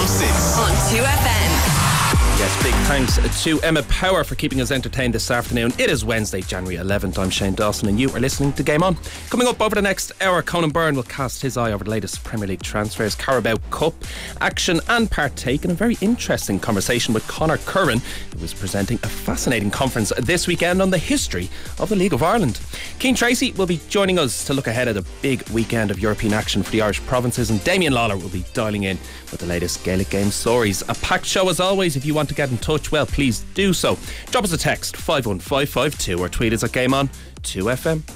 from 6 on 2FM. Yes, big thanks to Emma Power for keeping us entertained this afternoon. It is Wednesday, January 11th. I'm Shane Dawson, and you are listening to Game On. Coming up over the next hour, Conan Byrne will cast his eye over the latest Premier League transfers, Carabao Cup action, and partake in a very interesting conversation with Conor Curran, who is presenting a fascinating conference this weekend on the history of the League of Ireland. Cian Tracy will be joining us to look ahead at a big weekend of European action for the Irish provinces, and Damien Lawler will be dialing in with the latest Gaelic game stories. A packed show as always. If you want to get in touch, well, please do so. Drop us a text 51552 or tweet us at Game On 2FM.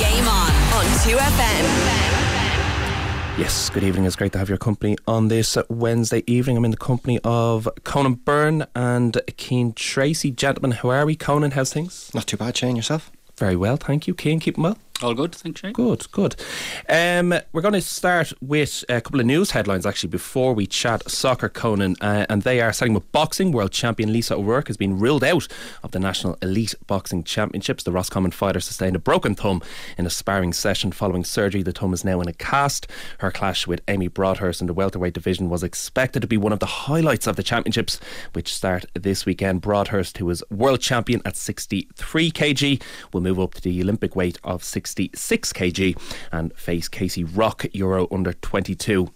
Game On on 2FM. Yes, good evening. It's great to have your company on this Wednesday evening. I'm in the company of Conan Byrne and Cian Tracy. Gentlemen, how are we? Conan, how's things? Not too bad, Shane, yourself? Very well, thank you. Cian, keeping well? All good, thanks, Shane. Good, good. Um, we're going to start with a couple of news headlines actually before we chat soccer, Conan, uh, and they are starting with boxing. World champion Lisa O'Rourke has been ruled out of the National Elite Boxing Championships. The Roscommon fighter sustained a broken thumb in a sparring session following surgery. The thumb is now in a cast. Her clash with Amy Broadhurst in the welterweight division was expected to be one of the highlights of the championships, which start this weekend. Broadhurst, who is world champion at 63 kg, will move up to the Olympic weight of 60 66 kg and face Kaci Rock, Euro under 22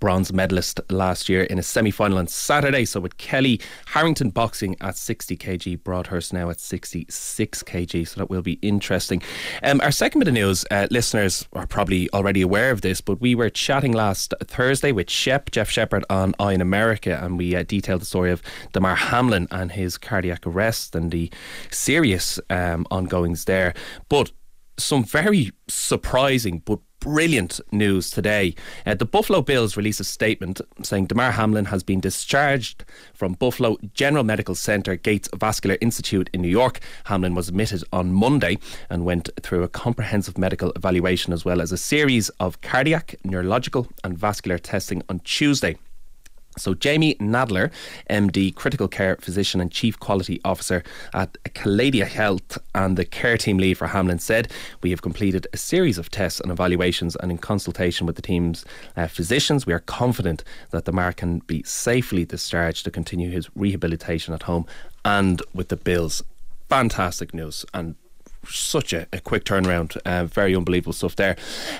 bronze medalist last year in a semi final on Saturday. So with Kellie Harrington boxing at 60 kg, Broadhurst now at 66 kg. So that will be interesting. Um, our second bit of news, uh, listeners are probably already aware of this, but we were chatting last Thursday with Shep, Jeff Shepherd on Eye in America, and we uh, detailed the story of Damar Hamlin and his cardiac arrest and the serious um, ongoings there. But some very surprising but brilliant news today. Uh, the Buffalo Bills released a statement saying Damar Hamlin has been discharged from Buffalo General Medical Center Gates Vascular Institute in New York. Hamlin was admitted on Monday and went through a comprehensive medical evaluation as well as a series of cardiac, neurological, and vascular testing on Tuesday. So, Jamie Nadler, MD, Critical Care Physician and Chief Quality Officer at Kaleida Health and the care team lead for Hamlin, said, We have completed a series of tests and evaluations, and in consultation with the team's uh, physicians, we are confident that Damar can be safely discharged to continue his rehabilitation at home and with the Bills. Fantastic news and such a, a quick turnaround. Uh, very unbelievable stuff there.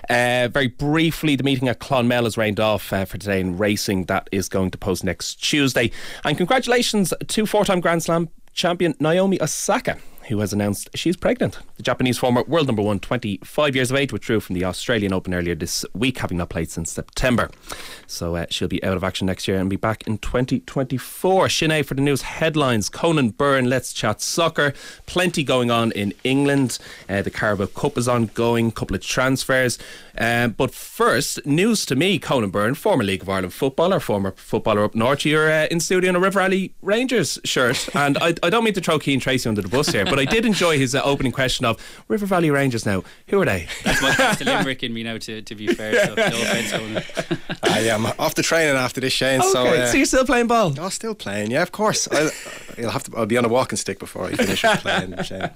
Uh, very briefly, the meeting at Clonmel is rained off uh, for today in racing. That is going to post next Tuesday. And congratulations to four time Grand Slam champion Naomi Osaka who has announced she's pregnant. The Japanese former world number one, 25 years of age, withdrew from the Australian Open earlier this week, having not played since September. So uh, she'll be out of action next year and be back in 2024. Sinead for the news headlines. Conan Byrne, let's chat soccer. Plenty going on in England. Uh, the Carabao Cup is ongoing, couple of transfers. Um, but first, news to me, Conan Byrne, former League of Ireland footballer, former footballer up north. You're uh, in studio in a River Valley Rangers shirt. And I, I don't mean to throw Cian Tracy under the bus here, but I did enjoy his uh, opening question of River Valley Rangers now. Who are they? That's, my, that's the limerick in me now, to, to be fair. So no offence, Conan. I am off the training after this, Shane. Okay, so, uh, so you're still playing ball? Oh, still playing, yeah, of course. I'll, I'll have to. I'll be on a walking stick before I finish playing, Shane.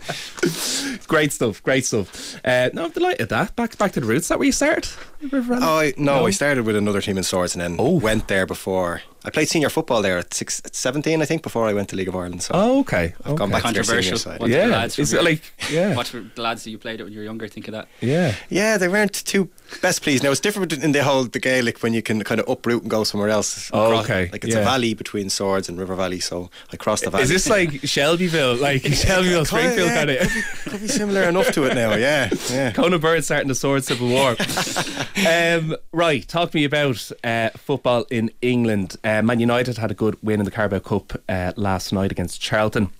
Great stuff, great stuff. Uh, no, I'm delighted at that. Back, back to the roots. Is that where you started? River Valley? Oh, I, no, I started with another team in Swords and then Oh. went there before. I played senior football there at, six, at 17, I think, before I went to League of Ireland. So Oh, okay. I've gone okay. back to their senior Controversial. side. What did the Yeah, lads from it's your- like yeah, What were the lads that you played it when you were younger think of that? yeah. Yeah, they weren't too best please. Now it's different in the whole the Gaelic when you can kind of uproot and go somewhere else. Oh, Across- okay, Like it's yeah. a valley between Swords and River Valley, so I crossed the valley. Is this like Shelbyville, like Shelbyville, Springfield kind of? Could be, could be similar enough to it now. Yeah, yeah. Conan Byrne starting the sword civil war. um, right, talk to me about uh, football in England. Uh, Man United had a good win in the Carabao Cup uh, last night against Charlton.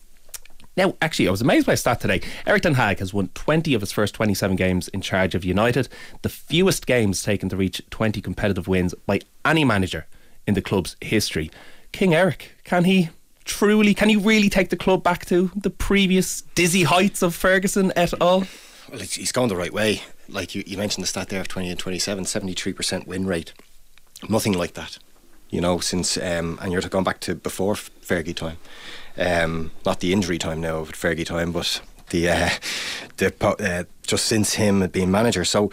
Now, actually, I was amazed by a stat today. Erik Ten Hag has won 20 of his first 27 games in charge of United, the fewest games taken to reach 20 competitive wins by any manager in the club's history. King Eric, can he truly, can he really take the club back to the previous dizzy heights of Ferguson et al.? Well, he's gone the right way. Like you, you mentioned the stat there of 20 and 27, 73% win rate. Nothing like that, you know, since, um, and you're going back to before Fergie time. Um, not the injury time now of Fergie time, but the uh, the uh, just since him being manager. So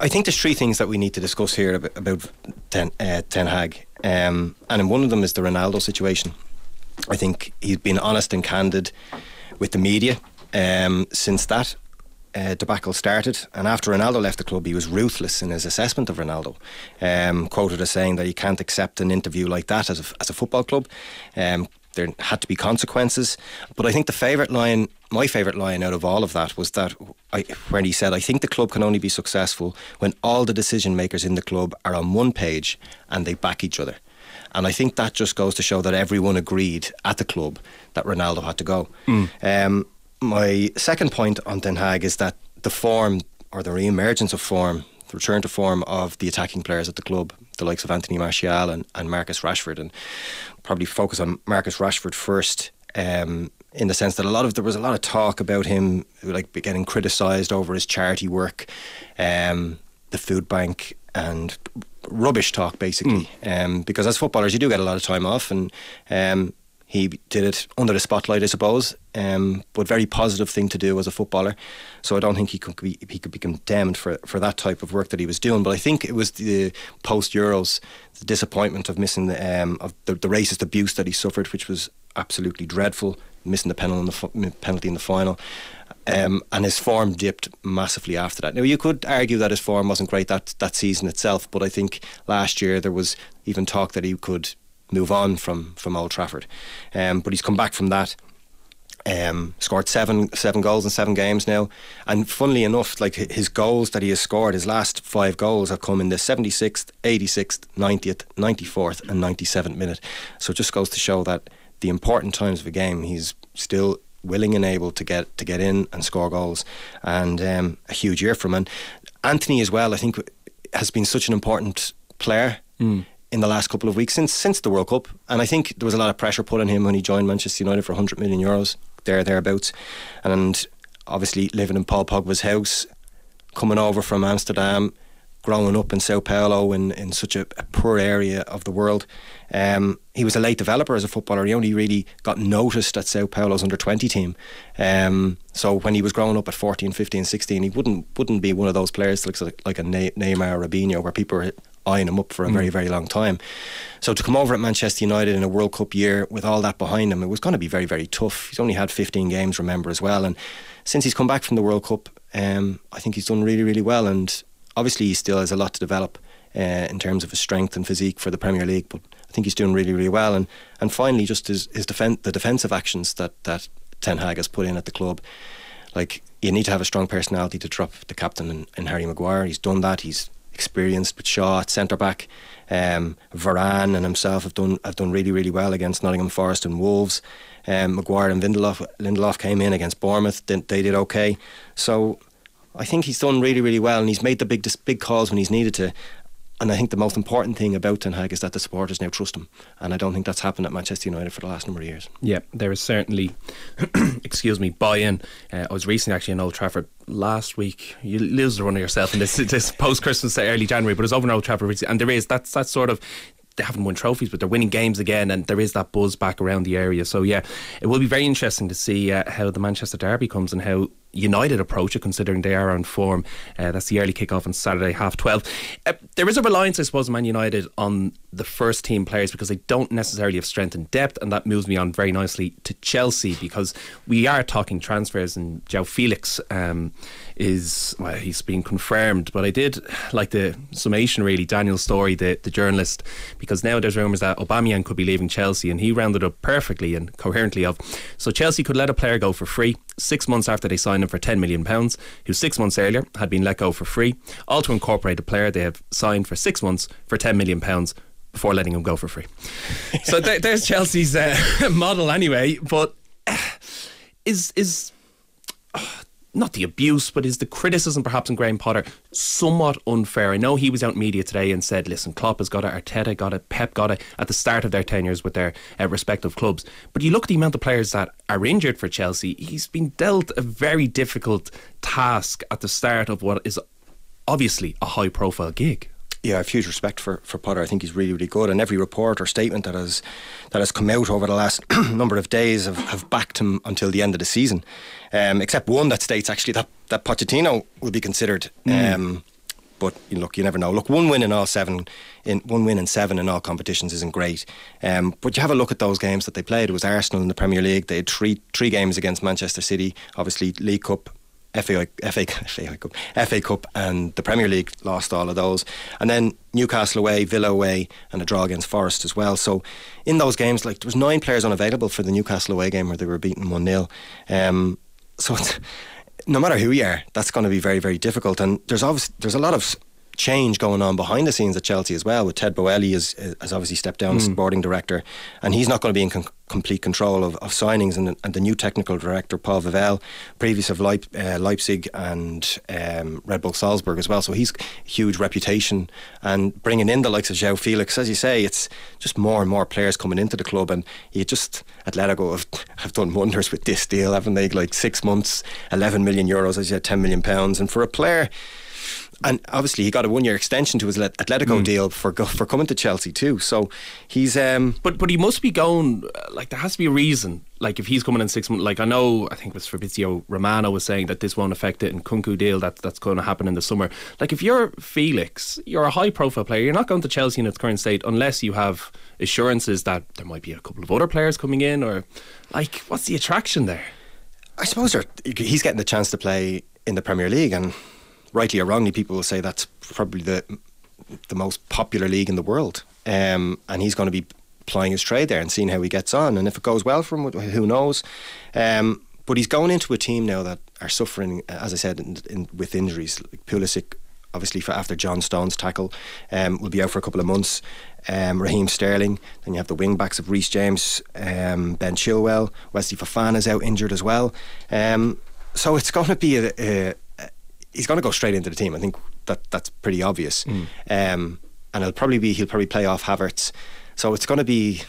I- think there's three things that we need to discuss here about, about Ten, uh, Ten Hag, um, and one of them is the Ronaldo situation. I think he's been honest and candid with the media um, since that uh, debacle started. And after Ronaldo left the club, he was ruthless in his assessment of Ronaldo. Um, quoted as saying that he can't accept an interview like that as a, as a football club. Um, there had to be consequences. But I think the favourite line, my favourite line out of all of that was that I, when he said, I think the club can only be successful when all the decision makers in the club are on one page and they back each other. And I think that just goes to show that everyone agreed at the club that Ronaldo had to go. Um, my second point on Ten Hag is that the form or the re-emergence of form, the return to form of the attacking players at the club, the likes of Anthony Martial and, and Marcus Rashford, and probably focus on Marcus Rashford first. Um, in the sense that a lot of there was a lot of talk about him like getting criticised over his charity work, um, the food bank, and rubbish talk basically. Um, because as footballers, you do get a lot of time off, and um, he did it under the spotlight, I suppose. Um, but very positive thing to do as a footballer. So I don't think he could be he could be condemned for for that type of work that he was doing. But I think it was the post Euros, the disappointment of missing the um, of the, the racist abuse that he suffered, which was absolutely dreadful. Missing the penalty in the penalty in the final. Um, and his form dipped massively after that. Now you could argue that his form wasn't great that that season itself, but I think last year there was even talk that he could move on from from Old Trafford. Um, but he's come back from that. Um, scored seven seven goals in seven games now, and funnily enough, like his goals that he has scored, his last five goals have come in the 76th, 86th, 90th, 94th, and 97th minute. So it just goes to show that the important times of a game, he's still willing and able to get to get in and score goals, and um, a huge year for him. And Antony as well, I think, has been such an important player in the last couple of weeks since since the World Cup. And I think there was a lot of pressure put on him when he joined Manchester United for 100 million euros, there thereabouts, and obviously living in Paul Pogba's house, coming over from Amsterdam. Growing up in Sao Paulo in, in such a, a poor area of the world, um, he was a late developer as a footballer. He only really got noticed at Sao Paulo's under 20 team. Um, so when he was growing up at 14, 15, 16, he wouldn't wouldn't be one of those players that looks like, like a Ne- Neymar or Robinho where people are eyeing him up for a very, very long time. So to come over at Manchester United in a World Cup year with all that behind him, it was going to be very, very tough. He's only had 15 games, remember, as well. And since he's come back from the World Cup, um, I think he's done really, really well. And obviously, he still has a lot to develop uh, in terms of his strength and physique for the Premier League. But I think he's doing really, really well. And and finally, just his, his defen- the defensive actions that, that Ten Hag has put in at the club. Like, you need to have a strong personality to drop the captain in, in Harry Maguire. He's done that. He's experienced with Shaw at centre back. Um, Varane and himself have done have done really really well against Nottingham Forest and Wolves. Um, Maguire and Lindelof Lindelof came in against Bournemouth. They, they did okay. So I think he's done really really well, and he's made the big big calls when he's needed to. And I think the most important thing about Ten Hag is that the supporters now trust him, and I don't think that's happened at Manchester United for the last number of years. Yeah, there is certainly, excuse me, buy-in. Uh, I was recently actually in Old Trafford last week. You lose the run of yourself in this, this post-Christmas, uh, early January, but it was over in Old Trafford recently, and there is that's that sort of. They haven't won trophies, but they're winning games again, and there is that buzz back around the area. So yeah, it will be very interesting to see uh, how the Manchester Derby comes and how United approach considering they are on form. Uh, that's the early kick-off on Saturday, half twelve. Uh, there is a reliance, I suppose, Man United on the first team players because they don't necessarily have strength and depth, and that moves me on very nicely to Chelsea because we are talking transfers, and João Felix um, is well, he's been confirmed. But I did like the summation, really, Daniel Storey, the, the journalist, because now there's rumours that Aubameyang could be leaving Chelsea, and he rounded up perfectly and coherently of so Chelsea could let a player go for free six months after they signed him for ten million pounds, who six months earlier had been let go for free. All to incorporate a player they have signed for six months for ten million pounds before letting him go for free. so there, there's Chelsea's uh, model anyway. But uh, is is uh, not the abuse, but is the criticism perhaps in Graham Potter somewhat unfair? I know he was out in media today and said, "Listen, Klopp has got it, Arteta got it, Pep got it at the start of their tenures with their uh, respective clubs." But you look at the amount of players that are injured for Chelsea. He's been dealt a very difficult task at the start of what is obviously a high-profile gig. Yeah, I have huge respect for, for Potter. I think he's really, really good. And every report or statement that has that has come out over the last number of days have, have backed him until the end of the season. Um, except one that states actually that, that Pochettino will be considered. Um, but you look, you never know. Look, one win in all seven, in one win in seven in all competitions isn't great. Um, but you have a look at those games that they played. It was Arsenal in the Premier League. They had three three games against Manchester City. Obviously, League Cup, FA, FA, FA Cup, FA Cup, and the Premier League lost all of those. And then Newcastle away, Villa away, and a draw against Forest as well. So in those games, like there was nine players unavailable for the Newcastle away game where they were beaten one 0 um, So it's, no matter who you are, that's going to be very, very difficult. And there's obviously there's a lot of change going on behind the scenes at Chelsea as well. With Todd Boehly has, has obviously stepped down as sporting director, and he's not going to be in con- complete control of, of signings. And, and the new technical director Paul Vivell, previous of Leip, uh, Leipzig and um, Red Bull Salzburg as well. So he's huge reputation, and bringing in the likes of João Felix, as you say, it's just more and more players coming into the club, and you just Atletico have, have done wonders with this deal, haven't they? Like six months, eleven million euros, as you said, ten million pounds, and for a player and obviously he got a one year extension to his Atlet- Atletico deal for for coming to Chelsea too. So he's um, But but he must be going uh, like there has to be a reason. Like if he's coming in six months, like I know I think it was Fabrizio Romano was saying that this won't affect it Nkunku deal that that's going to happen in the summer. Like if you're Felix, you're a high profile player. You're not going to Chelsea in its current state unless you have assurances that there might be a couple of other players coming in or like what's the attraction there? I suppose he's getting the chance to play in the Premier League, and rightly or wrongly, people will say that's probably the the most popular league in the world. Um, and he's going to be plying his trade there and seeing how he gets on. And if it goes well for him, who knows? Um, but he's going into a team now that are suffering, as I said, in, in, with injuries. Like Pulisic, obviously, for after John Stone's tackle, um, will be out for a couple of months. Um, Raheem Sterling. Then you have the wing backs of Reece James, um, Ben Chilwell, Wesley is out injured as well. Um, so it's going to be a, a he's going to go straight into the team. I think that that's pretty obvious. Um, and it'll probably be he'll probably play off Havertz. So it's going to be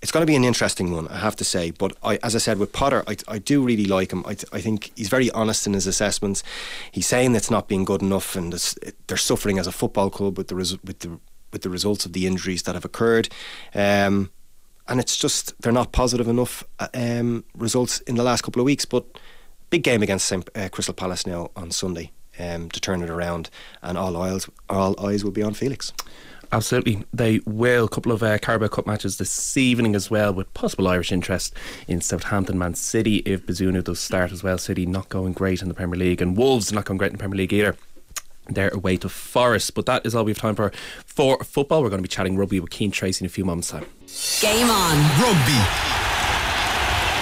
it's going to be an interesting one, I have to say. But I, as I said with Potter, I, I do really like him. I, I think he's very honest in his assessments. He's saying it's not being good enough, and they're suffering as a football club with the res, with the with the results of the injuries that have occurred. Um, and it's just they're not positive enough uh, um, results in the last couple of weeks. But big game against Saint, uh, Crystal Palace now on Sunday um, to turn it around, and all eyes all eyes will be on Felix. Absolutely, they will. A couple of uh, Carabao Cup matches this evening as well, with possible Irish interest in Southampton, Man City. If Bazunu does start as well, City not going great in the Premier League, and Wolves not going great in the Premier League either. They're away to Forest, but that is all we have time for for football. We're going to be chatting rugby with Cian Tracy in a few moments' time. Game on. Rugby.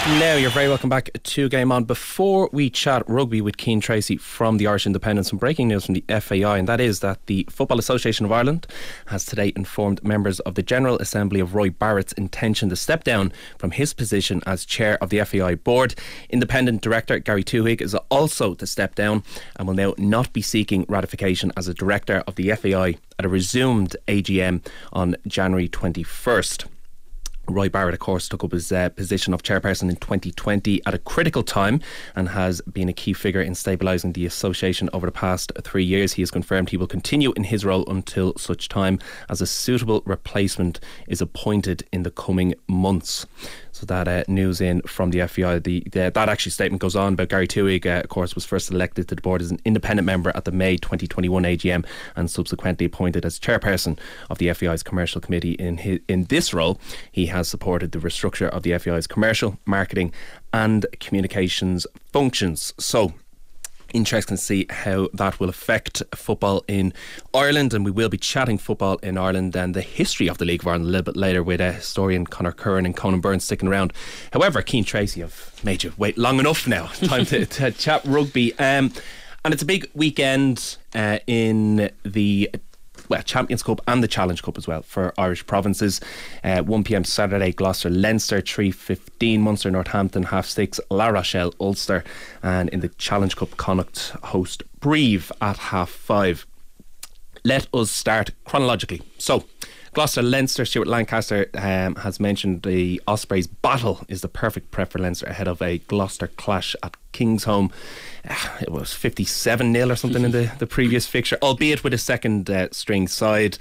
Now, you're very welcome back to Game On. Before we chat rugby with Cian Tracy from the Irish Independent, some breaking news from the FAI, and that is that the Football Association of Ireland has today informed members of the General Assembly of Roy Barrett's intention to step down from his position as chair of the FAI board. Independent Director Gary Twohig is also to step down and will now not be seeking ratification as a director of the FAI at a resumed AGM on January 21st. Roy Barrett, of course, took up his uh, position of chairperson in 2020 at a critical time and has been a key figure in stabilising the association over the past three years. He has confirmed he will continue in his role until such time as a suitable replacement is appointed in the coming months. So that uh, news in from the FAI. The, the, that actually statement goes on about Gary Twohig, uh, of course, was first elected to the board as an independent member at the May 2021 AGM and subsequently appointed as chairperson of the FAI's commercial committee. In his, in this role, he has supported the restructure of the FAI's commercial, marketing, and communications functions. So interesting to see how that will affect football in Ireland and we will be chatting football in Ireland and the history of the League of Ireland a little bit later with uh, historian Conor Curran and Conan Byrne sticking around. However Cian Tracy I've made you wait long enough now. Time to, to chat rugby. Um, and it's a big weekend uh, in the well, Champions Cup and the Challenge Cup as well for Irish provinces. Uh, 1 pm Saturday, Gloucester, Leinster, 3.15, Munster, Northampton, half six, La Rochelle, Ulster, and in the Challenge Cup, Connacht host Brive at half five. Let us start chronologically. So, Gloucester, Leinster, Stuart Lancaster um, has mentioned the Ospreys battle is the perfect prep for Leinster ahead of a Gloucester clash at Kingsholm. home. It was 57 0 or something in the, the previous fixture, albeit with a second uh, string side.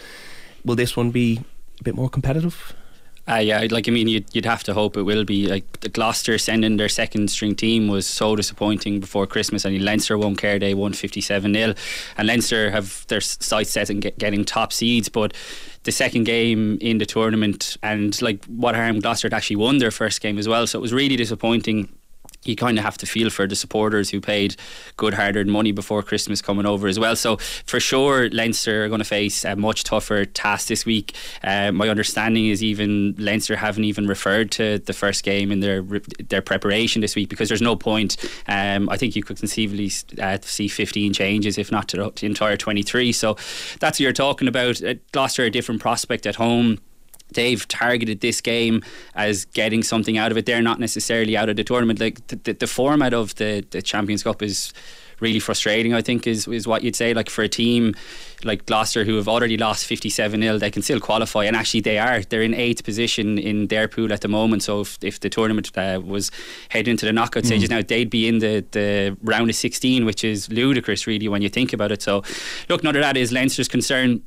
Will this one be a bit more competitive? Uh, yeah, like I mean, you'd, you'd have to hope it will be. Like the Gloucester sending their second string team was so disappointing before Christmas. I mean, Leinster won Care Day, won 57 0, and Leinster have their sights set on get, getting top seeds. But the second game in the tournament, and like what harm Gloucester had actually won their first game as well. So it was really disappointing you kind of have to feel for the supporters who paid good hard earned money before Christmas coming over as well. So for sure, Leinster are going to face a much tougher task this week. Uh, my understanding is even Leinster haven't even referred to the first game in their their preparation this week because there's no point. Um, I think you could conceivably uh, see 15 changes, if not to the entire 23. So that's what you're talking about. Uh, Gloucester, a different prospect at home they've targeted this game as getting something out of it. They're not necessarily out of the tournament. Like the, the, the format of the, the Champions Cup is really frustrating. I think is is what you'd say. Like for a team like Gloucester who have already lost 57 0 they can still qualify and actually they are they're in eighth position in their pool at the moment so if, if the tournament uh, was heading into the knockout Mm. stages now they'd be in the, the round of 16 which is ludicrous really when you think about it so look none of that is Leinster's concern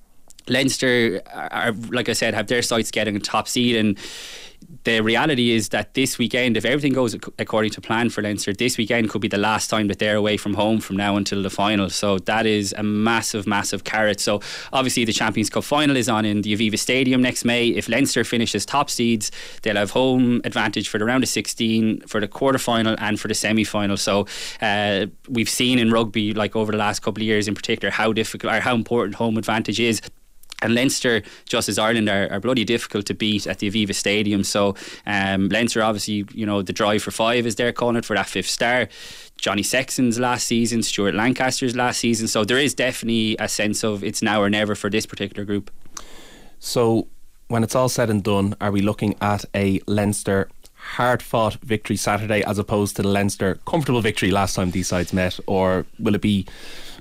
Leinster are, like I said, have their sights getting a top seed, and the reality is that this weekend, if everything goes according to plan for Leinster, this weekend could be the last time that they're away from home from now until the final. So that is a massive, massive carrot. So obviously the Champions Cup final is on in the Aviva Stadium next May. If Leinster finishes top seeds, they'll have home advantage for the round of 16, for the quarter final, and for the semi final. So uh, we've seen in rugby, like over the last couple of years in particular, how difficult or how important home advantage is. And Leinster, just as Ireland, are, are bloody difficult to beat at the Aviva Stadium. So um, Leinster, obviously, you know, the drive for five is they're calling it for that fifth star. Johnny Sexton's last season, Stuart Lancaster's last season. So there is definitely a sense of it's now or never for this particular group. So, when it's all said and done, are we looking at a Leinster hard fought victory Saturday as opposed to the Leinster comfortable victory last time these sides met? Or will it be,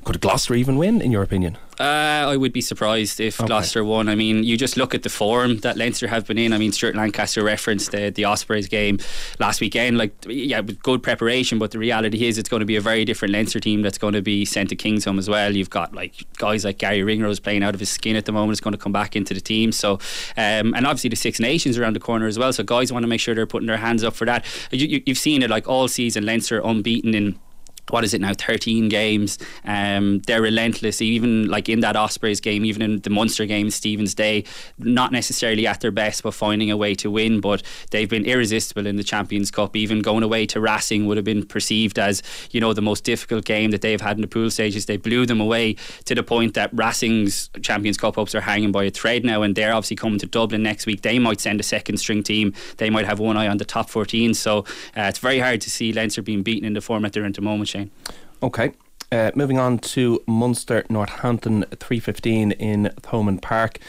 could Gloucester even win, in your opinion? Uh, I would be surprised if Okay. Gloucester won. I mean, you just look at the form that Leinster have been in. I mean, Stuart Lancaster referenced the, the Ospreys game last weekend. Like, yeah, with good preparation, but the reality is it's going to be a very different Leinster team that's going to be sent to Kingsholm as well. You've got like guys like Gary Ringrose playing out of his skin at the moment. Is going to come back into the team. So, um, and obviously the Six Nations around the corner as well. So guys want to make sure they're putting their hands up for that. You, you, you've seen it like all season. Leinster unbeaten in what is it now 13 games. Um, they're relentless. Even like in that Ospreys game even in the Munster game Stevens Day not necessarily at their best but finding a way to win. But they've been irresistible in the Champions Cup. Even going away to Racing would have been perceived as you know the most difficult game that they've had in the pool stages. They blew them away to the point that Racing's Champions Cup hopes are hanging by a thread now and they're obviously coming to Dublin next week. They might send a second string team. They might have one eye on the top 14 so uh, it's very hard to see Leinster being beaten in the format they're in at the moment Shane Okay. Uh, moving on to Munster Northampton 315 in Thomond Park.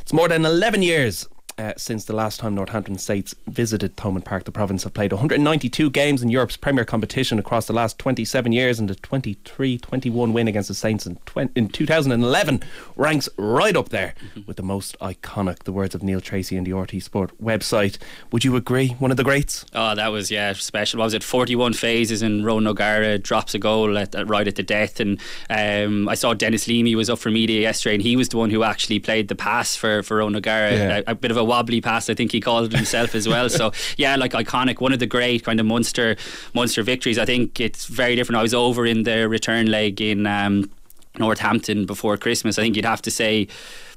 It's more than 11 years uh, since the last time Northampton Saints visited Thomond Park. The province have played 192 games in Europe's premier competition across the last 27 years, and the 23 21 win against the Saints in, 20, in 2011 ranks right up there with the most iconic. The words of Neil Tracy in the RT Sport website. Would you agree? One of the greats? Oh, that was yeah special. What was it 41 phases and Ronan O'Gara drops a goal at, at right at the death. And um, I saw Dennis Leamy was up for media yesterday, and he was the one who actually played the pass for for Ronan O'Gara. Yeah. A, a bit of a wobbly pass, I think he called it himself as well. So yeah, like iconic, one of the great kind of Munster Munster victories. I think it's very different. I was over in the return leg in. Um, Northampton before Christmas. I think you'd have to say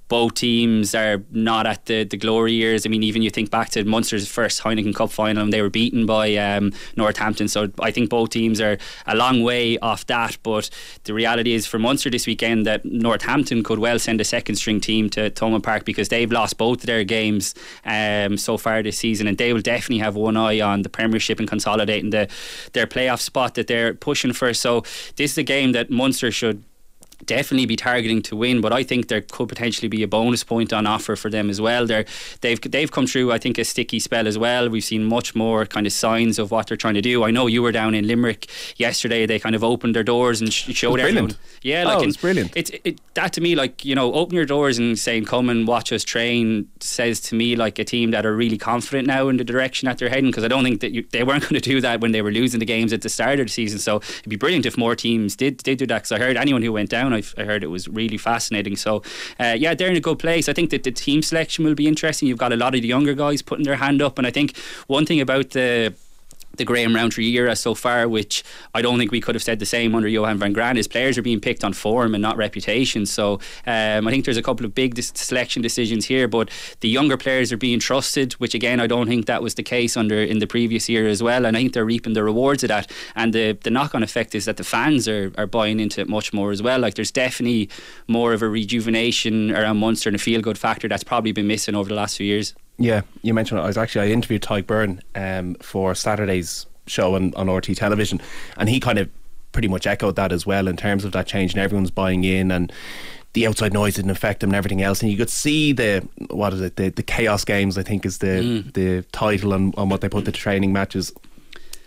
both teams are not at the, the glory years. I mean, even you think back to Munster's first Heineken Cup final and they were beaten by um, Northampton. So I think both teams are a long way off that. But the reality is for Munster this weekend that Northampton could well send a second string team to Thomond Park because they've lost both of their games um, so far this season and they will definitely have one eye on the Premiership and consolidating the, their playoff spot that they're pushing for. So this is a game that Munster should definitely be targeting to win, but I think there could potentially be a bonus point on offer for them as well. They're, they've they've come through, I think, a sticky spell as well. We've seen much more kind of signs of what they're trying to do. I know you were down in Limerick yesterday. They kind of opened their doors and sh- showed everyone. brilliant. Yeah, Oh, like it and was brilliant. It's it, that to me, like you know, open your doors and saying, "Come and watch us train," says to me like a team that are really confident now in the direction that they're heading. Because I don't think that you, they weren't going to do that when they were losing the games at the start of the season. So it'd be brilliant if more teams did did do that. Because I heard anyone who went down, I've, I heard it was really fascinating. So uh, yeah, they're in a good place. I think that the team selection will be interesting. You've got a lot of the younger guys putting their hand up, and I think one thing about the the Graham Rowntree era so far, which I don't think we could have said the same under Johann van Graan, His players are being picked on form and not reputation. So um, I think there's a couple of big dis- selection decisions here, but the younger players are being trusted, which again I don't think that was the case under in the previous year as well. And I think they're reaping the rewards of that. And the the knock on effect is that the fans are, are buying into it much more as well. Like there's definitely more of a rejuvenation around Munster and a feel good factor that's probably been missing over the last few years. Yeah, you mentioned I was actually I interviewed Tadhg Beirne um, for Saturday's show on, on RT television, and he kind of pretty much echoed that as well in terms of that change and everyone's buying in and the outside noise didn't affect them and everything else and you could see the what is it the, the chaos games I think is the the title on, on what they put the training matches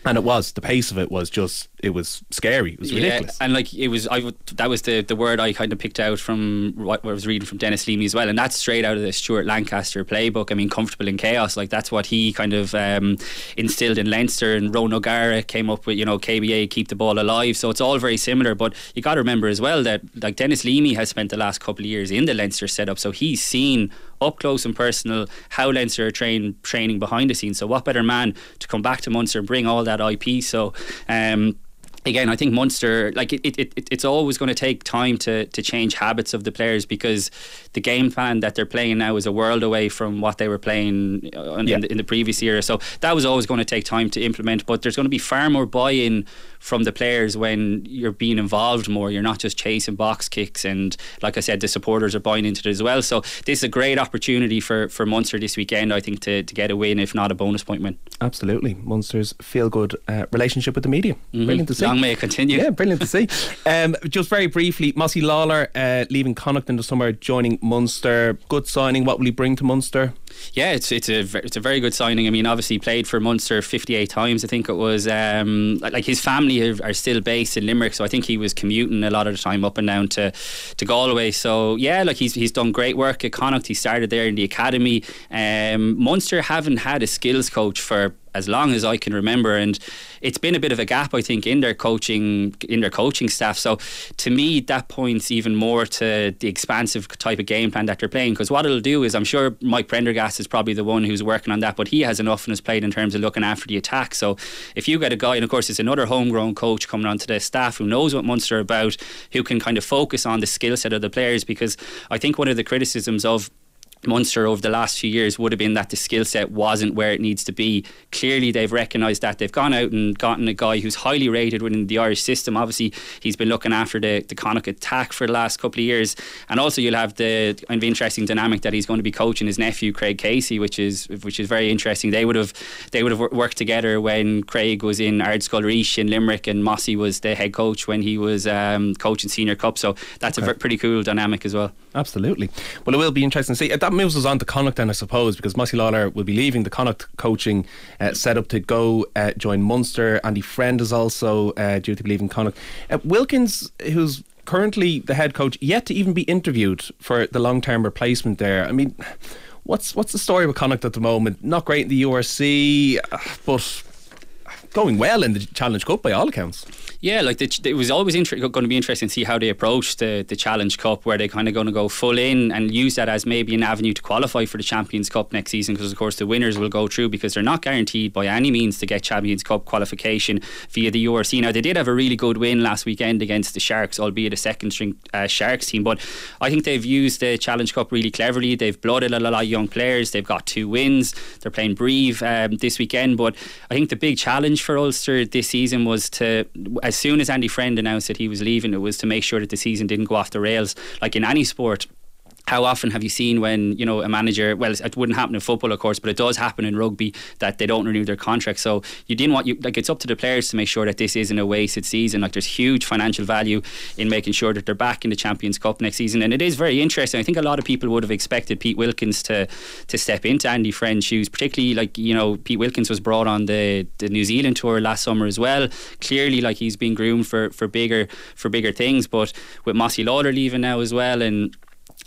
and it was the pace of it was just it was scary it was ridiculous Yeah, and like it was, I that was the, the word I kind of picked out from what I was reading from Dennis Leamy as well, and that's straight out of the Stuart Lancaster playbook. I mean, comfortable in chaos, like that's what he kind of um, instilled in Leinster, and Ron O'Gara came up with, you know, KBA keep the ball alive. So it's all very similar, but you got to remember as well that like Dennis Leamy has spent the last couple of years in the Leinster setup, so he's seen up close and personal how Leinster are train, training behind the scenes. So what better man to come back to Munster and bring all that IP? So. Um, again, I think Munster, like it, it, it it's always going to take time to to change habits of the players because the game plan that they're playing now is a world away from what they were playing uh, in, Yeah. the, in the previous year. So that was always going to take time to implement. But there's going to be far more buy-in from the players when you're being involved more. You're not just chasing box kicks, and like I said, the supporters are buying into it as well. So this is a great opportunity for for Munster this weekend. I think to to get a win, if not a bonus point win. absolutely Munster's feel good uh, relationship with the media brilliant to see Long may it continue. Yeah, brilliant to see. Um, just very briefly, Mossy Lawler uh, leaving Connacht in the summer, joining Munster. Good signing. What will he bring to Munster? Yeah, it's it's a it's a very good signing. I mean, obviously played for Munster 58 times. I think it was um, like his family are, are still based in Limerick, so I think he was commuting a lot of the time up and down to to Galway. So yeah, like he's he's done great work at Connacht. He started there in the academy. Um, Munster haven't had a skills coach for as long as I can remember, and it's been a bit of a gap, I think, in their coaching in their coaching staff. So, to me, that points even more to the expansive type of game plan that they're playing. Because what it'll do is, I'm sure Mike Prendergast is probably the one who's working on that, but he has enough in his plate in terms of looking after the attack. So, if you get a guy, and of course, it's another homegrown coach coming onto the staff who knows what Munster are about, who can kind of focus on the skill set of the players, because I think one of the criticisms of Munster over the last few years would have been that the skill set wasn't where it needs to be. Clearly, they've recognised that. They've gone out and gotten a guy who's highly rated within the Irish system. Obviously, he's been looking after the, the Connacht attack for the last couple of years. And also, you'll have the kind of interesting dynamic that he's going to be coaching his nephew Craig Casey, which is which is very interesting. They would have they would have worked together when Craig was in Ardscoil Rís in Limerick, and Mossy was the head coach when he was um, coaching Senior Cup. So that's a ver- pretty cool dynamic as well. Absolutely. Well, it will be interesting to see. Uh, That moves us on to Connacht then, I suppose, because Mossy Lawler will be leaving the Connacht coaching uh, setup to go uh, join Munster. Andy Friend is also uh, due to be leaving Connacht. Uh, Wilkins, who's currently the head coach, yet to even be interviewed for the long term replacement there. I mean, what's what's the story with Connacht at the moment? Not great in the URC, uh, but going well in the Challenge Cup by all accounts. Yeah, like the, it was always inter- going to be interesting to see how they approach the, the Challenge Cup, where they're kind of going to go full in and use that as maybe an avenue to qualify for the Champions Cup next season. Because of course the winners will go through because they're not guaranteed by any means to get Champions Cup qualification via the URC. Now they did have a really good win last weekend against the Sharks, albeit a second string uh, Sharks team. But I think they've used the Challenge Cup really cleverly. They've blooded a lot of young players. They've got two wins. They're playing Brive um, this weekend. But I think the big challenge for Ulster this season was to, as soon as Andy Friend announced that he was leaving, it was to make sure that the season didn't go off the rails. Like in any sport, how often have you seen when you know a manager? Well, it wouldn't happen in football, of course, but it does happen in rugby that they don't renew their contract. So you didn't want you like it's up to the players to make sure that this isn't a wasted season. Like there's huge financial value in making sure that they're back in the Champions Cup next season, and it is very interesting. I think a lot of people would have expected Pete Wilkins to to step into Andy Friend's shoes, particularly like you know Pete Wilkins was brought on the the New Zealand tour last summer as well. Clearly, like he's been groomed for for bigger for bigger things, but with Mossy Lawler leaving now as well, and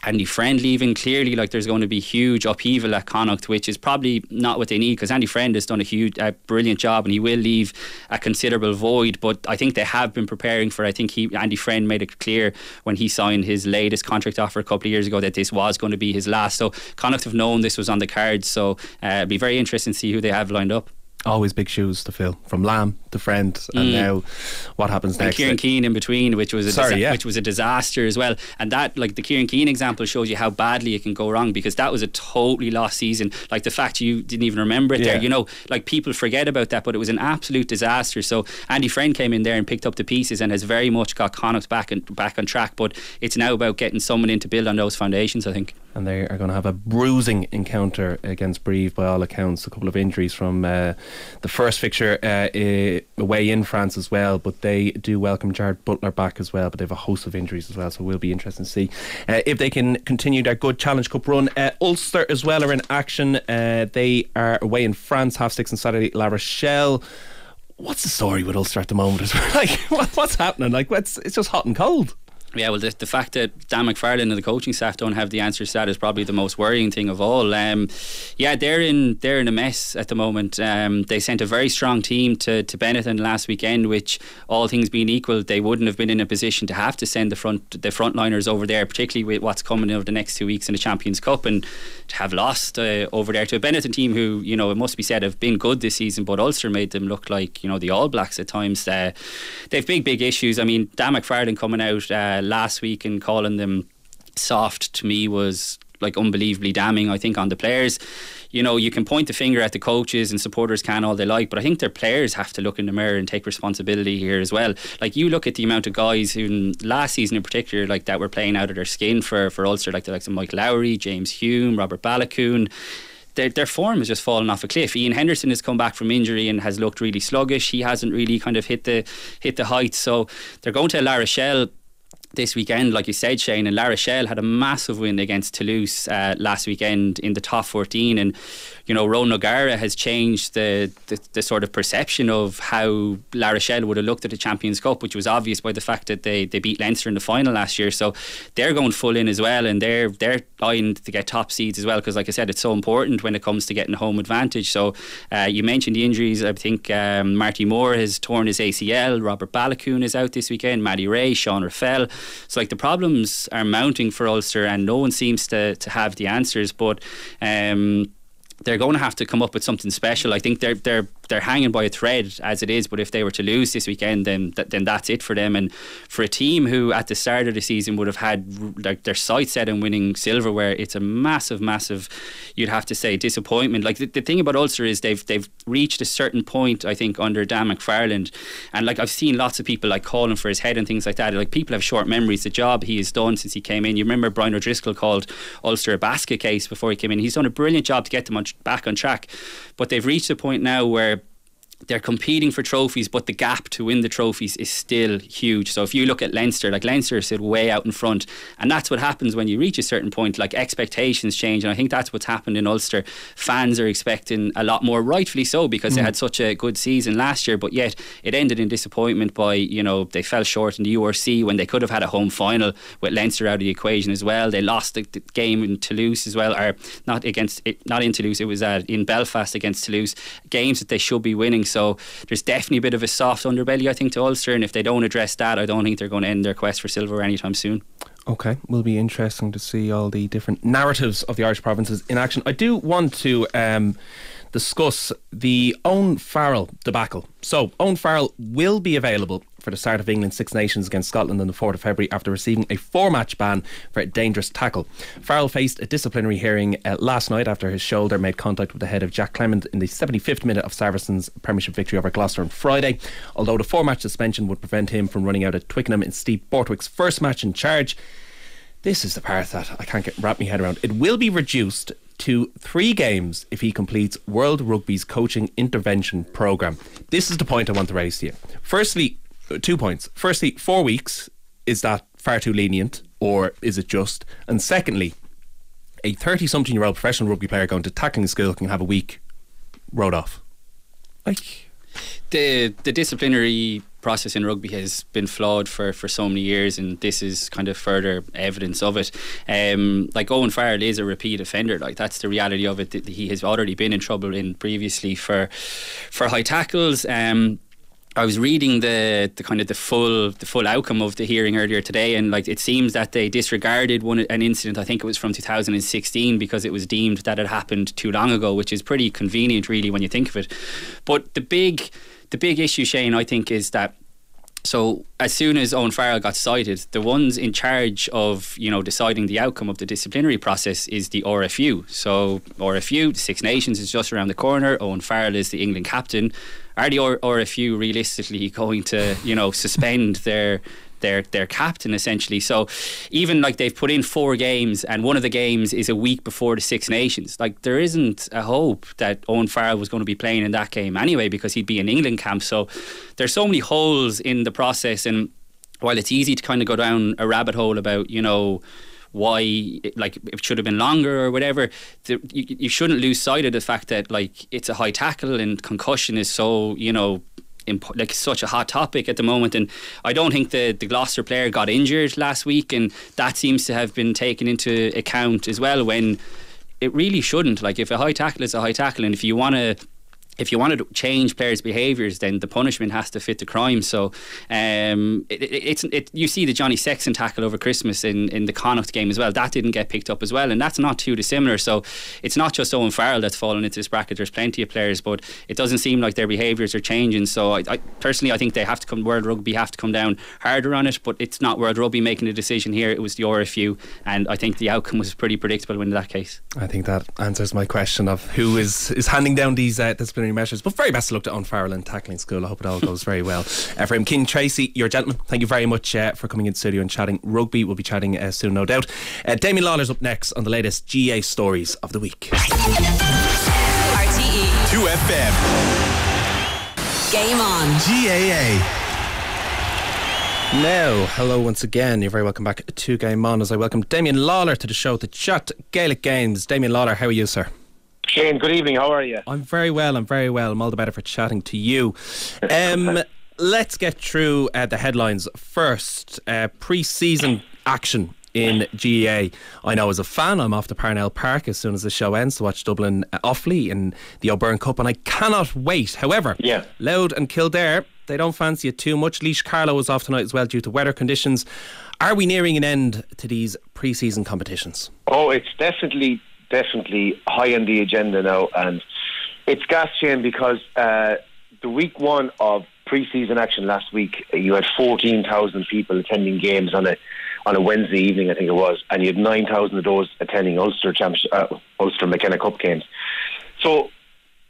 Andy Friend leaving, clearly like there's going to be huge upheaval at Connacht, which is probably not what they need because Andy Friend has done a huge, a brilliant job, and he will leave a considerable void. But I think they have been preparing for. I think he Andy Friend made it clear when he signed his latest contract offer a couple of years ago that this was going to be his last. So Connacht have known this was on the cards. So uh, it'll be very interesting to see who they have lined up always big shoes to fill from Lam to Friend and mm. now what happens and next Kieran Keane in between which was a Sorry, disa- yeah. which was a disaster as well and that like the Kieran Keane example shows you how badly it can go wrong because that was a totally lost season like the fact you didn't even remember it yeah. there you know like people forget about that but it was an absolute disaster so Andy Friend came in there and picked up the pieces and has very much got Connacht back and back on track but it's now about getting someone in to build on those foundations I think and they are going to have a bruising encounter against Brive by all accounts. A couple of injuries from uh, the first fixture uh, away in France as well, but they do welcome Jarrad Butler back as well. But they have a host of injuries as well, so it will be interesting to see uh, if they can continue their good Challenge Cup run. Uh, Ulster as well are in action. Uh, they are away in France, half six on Saturday, La Rochelle what's the story with Ulster at the moment? like, what's happening? Like, it's, it's just hot and cold. Yeah, well, the, the fact that Dan McFarland and the coaching staff don't have the answers to that is probably the most worrying thing of all. Um, yeah, they're in they're in a mess at the moment. Um, they sent a very strong team to, to Benetton last weekend, which all things being equal, they wouldn't have been in a position to have to send the front the frontliners over there, particularly with what's coming over the next two weeks in the Champions Cup, and to have lost uh, over there to a Benetton team who you know it must be said have been good this season, but Ulster made them look like you know the All Blacks at times. Uh, they've big big issues. I mean, Dan McFarland coming out. Uh, Uh, last week and calling them soft to me was like unbelievably damning. I think on the players, you know, you can point the finger at the coaches and supporters can all they like, but I think their players have to look in the mirror and take responsibility here as well. Like you look at the amount of guys who last season in particular, like that were playing out of their skin for for Ulster, like the likes of Mike Lowry, James Hume, Robert Baloucoune their, their form has just fallen off a cliff. Ian Henderson has come back from injury and has looked really sluggish. He hasn't really kind of hit the hit the heights. So they're going to La Rochelle this weekend, like you said, Shane, and La Rochelle had a massive win against Toulouse uh, last weekend in the top 14. And, you know, Ronan O'Gara has changed the, the, the, sort of perception of how La Rochelle would have looked at the Champions Cup, which was obvious by the fact that they, they beat Leinster in the final last year. So they're going full in as well, and they're they're eyeing to get top seeds as well, because, like I said, it's so important when it comes to getting home advantage. So uh, you mentioned the injuries. I think um, Marty Moore has torn his ACL, Robert Baloucoune is out this weekend, Maddie Ray, Sean Reffell. So like the problems are mounting for Ulster, and no one seems to to have the answers. But um, they're going to have to come up with something special. I think they're they're they're hanging by a thread as it is. But if they were to lose this weekend, then th- then that's it for them. And for a team who at the start of the season would have had like their sights set on winning silverware, it's a massive, massive, you'd have to say, disappointment. Like the, the thing about Ulster is they've they've reached a certain point, I think, under Dan McFarland, and like I've seen lots of people like calling for his head and things like that. Like people have short memories. The job he has done since he came in. You remember Brian O'Driscoll called Ulster a basket case before he came in. He's done a brilliant job to get them on, back on track, but they've reached a point now where they're competing for trophies, but the gap to win the trophies is still huge. So if you look at Leinster, like Leinster sit way out in front, and that's what happens when you reach a certain point. Like expectations change, and I think that's what's happened in Ulster. Fans are expecting a lot more, rightfully so, because mm. they had such a good season last year. But yet it ended in disappointment by you know they fell short in the URC when they could have had a home final with Leinster out of the equation as well. They lost the, the game in Toulouse as well, or not against it, not in Toulouse. It was uh, in Belfast against Toulouse. Games that they should be winning. So there's definitely a bit of a soft underbelly, I think, to Ulster. And if they don't address that, I don't think they're going to end their quest for silver anytime soon. Okay, will be interesting to see all the different narratives of the Irish provinces in action. I do want to um, discuss the Owen Farrell debacle. So, Owen Farrell will be available for the start of England's Six Nations against Scotland on the 4th of February after receiving a four match ban for a dangerous tackle. Farrell faced a disciplinary hearing uh, last night after his shoulder made contact with the head of Jack Clement in the 75th minute of Saracens' Premiership victory over Gloucester on Friday. Although the four match suspension would prevent him from running out at Twickenham in Steve Borthwick's first match in charge. This is the part that I can't get wrap my head around. It will be reduced to three games if he completes World Rugby's coaching intervention program. This is the point I want to raise to you. Firstly, two points. Firstly, four weeks is that far too lenient, or is it just? And secondly, a 30 something year old professional rugby player going to tackling school can have a week wrote off. Like, the the disciplinary process in rugby has been flawed for, for so many years, and this is kind of further evidence of it. Um, like Owen Farrell is a repeat offender. Like that's the reality of it. He has already been in trouble in previously for for high tackles. Um, I was reading the, the kind of the full the full outcome of the hearing earlier today, and like it seems that they disregarded one an incident. I think it was from 2016 because it was deemed that it happened too long ago, which is pretty convenient, really, when you think of it. But the big the big issue, Shane, I think, is that so as soon as Owen Farrell got cited, the ones in charge of you know deciding the outcome of the disciplinary process is the RFU. So RFU, the Six Nations, is just around the corner. Owen Farrell is the England captain. Are the RFU realistically going to you know suspend their their their captain essentially. So even like they've put in four games, and one of the games is a week before the Six Nations. Like there isn't a hope that Owen Farrell was going to be playing in that game anyway because he'd be in England camp. So there's so many holes in the process, and while it's easy to kind of go down a rabbit hole about you know why like it should have been longer or whatever the, you, you shouldn't lose sight of the fact that like it's a high tackle and concussion is so you know imp- like such a hot topic at the moment. And I don't think the the Gloucester player got injured last week, and that seems to have been taken into account as well. When it really shouldn't. Like if a high tackle is a high tackle, and if you want to if you want to change players' behaviours, then the punishment has to fit the crime. So, um, it, it, it's it, you see the Johnny Sexton tackle over Christmas in, in the Connacht game as well. That didn't get picked up as well, and that's not too dissimilar. So, it's not just Owen Farrell that's fallen into this bracket. There's plenty of players, but it doesn't seem like their behaviours are changing. So, I, I personally I think they have to come. World Rugby have to come down harder on it, but it's not World Rugby making the decision here. It was the RFU, and I think the outcome was pretty predictable in that case. I think that answers my question of who is is handing down these uh, disciplinary measures. But very best of luck to Owen Farrell and tackling school. I hope it all goes very well. Uh, for him, Cian Tracy, you're a gentleman. Thank you very much uh, for coming in studio and chatting rugby. We'll be chatting uh, soon, no doubt. Uh, Damien Lawler's up next on the latest GA stories of the week. RTE 2FM. Game On. GAA. Now, hello once again. You're very welcome back to Game On as I welcome Damien Lawler to the show to chat Gaelic games. Damien Lawler, how are you, sir? Shane, good evening. How are you? I'm very well. I'm very well. I'm all the better for chatting to you. Um, let's get through uh, the headlines first. Uh, pre-season action in GAA. I know as a fan, I'm off to Parnell Park as soon as the show ends to watch Dublin uh, Offaly in the O'Byrne Cup, and I cannot wait. However, Yeah. Louth and Kildare, they don't fancy it too much. Laois Carlow is off tonight as well due to weather conditions. Are we nearing an end to these pre-season competitions? Oh, it's definitely, definitely high on the agenda now, and it's gas because uh, the week one of pre-season action last week, you had fourteen thousand people attending games on a on a Wednesday evening, I think it was, and you had nine thousand of those attending Ulster uh, Ulster McKenna Cup games. So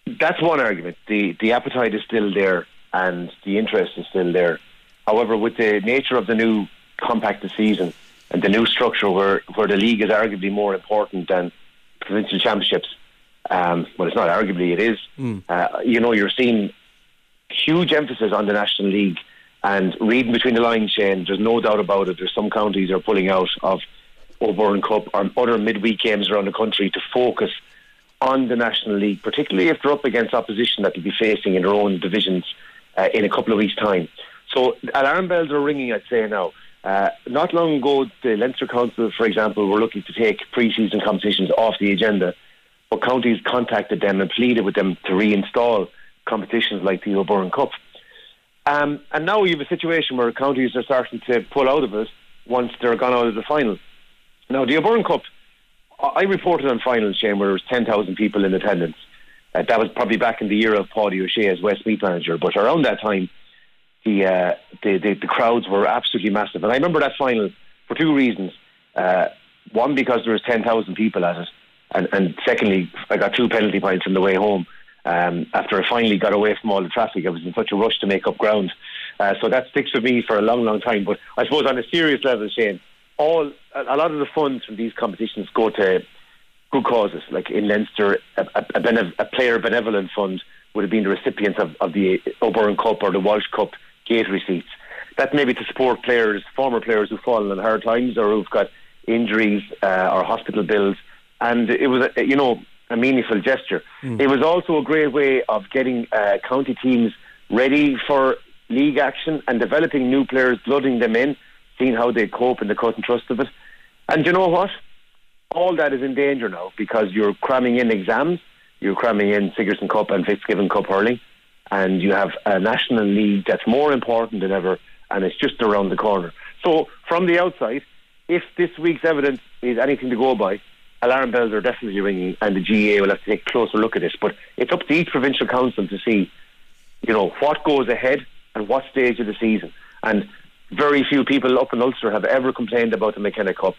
that's one argument. The the appetite is still there and the interest is still there. However, with the nature of the new compacted season and the new structure where, where the league is arguably more important than provincial championships, um, well, it's not arguably, it is. Uh, you know, you're seeing huge emphasis on the National League and reading between the lines, Shane, there's no doubt about it. There's some counties are pulling out of O'Byrne Cup or other midweek games around the country to focus on the National League, particularly if they're up against opposition that they'll be facing in their own divisions uh, in a couple of weeks' time. So alarm bells are ringing, I'd say now. Uh, not long ago, the Leinster Council, for example, were looking to take pre-season competitions off the agenda, but counties contacted them and pleaded with them to reinstall competitions like the O'Byrne Cup. Um, and now we have a situation where counties are starting to pull out of it once they're gone out of the final. Now, the O'Byrne Cup, I I reported on finals, Shane, where there was 10,000 people in attendance. Uh, that was probably back in the year of Páidí Ó Sé as Westmeath manager. But around that time, the, uh, the, the the crowds were absolutely massive. And I remember that final for two reasons. Uh, one, because there was 10,000 people at it. And, and secondly, I got two penalty points on the way home. Um, after I finally got away from all the traffic, I was in such a rush to make up ground. Uh, so that sticks with me for a long, long time. But I suppose on a serious level, Shane, all a, lot of the funds from these competitions go to good causes. Like in Leinster, a, a, a, benev- a player benevolent fund would have been the recipients of, of the O'Byrne Cup or the Walsh Cup gate receipts. That maybe to support players, former players who've fallen on hard times or who've got injuries uh, or hospital bills. And it was, a, you know, a meaningful gesture. Mm. It was also a great way of getting uh, county teams ready for league action and developing new players, blooding them in, seeing how they cope in the cut and trust of it. And you know what? All that is in danger now because you're cramming in exams, you're cramming in Sigerson Cup and Fitzgibbon Cup hurling, and you have a national league that's more important than ever, and it's just around the corner. So, from the outside, if this week's evidence is anything to go by, alarm bells are definitely ringing, and the GAA will have to take a closer look at this. But it's up to each provincial council to see, you know, what goes ahead and what stage of the season. And very few people up in Ulster have ever complained about the McKenna Cup.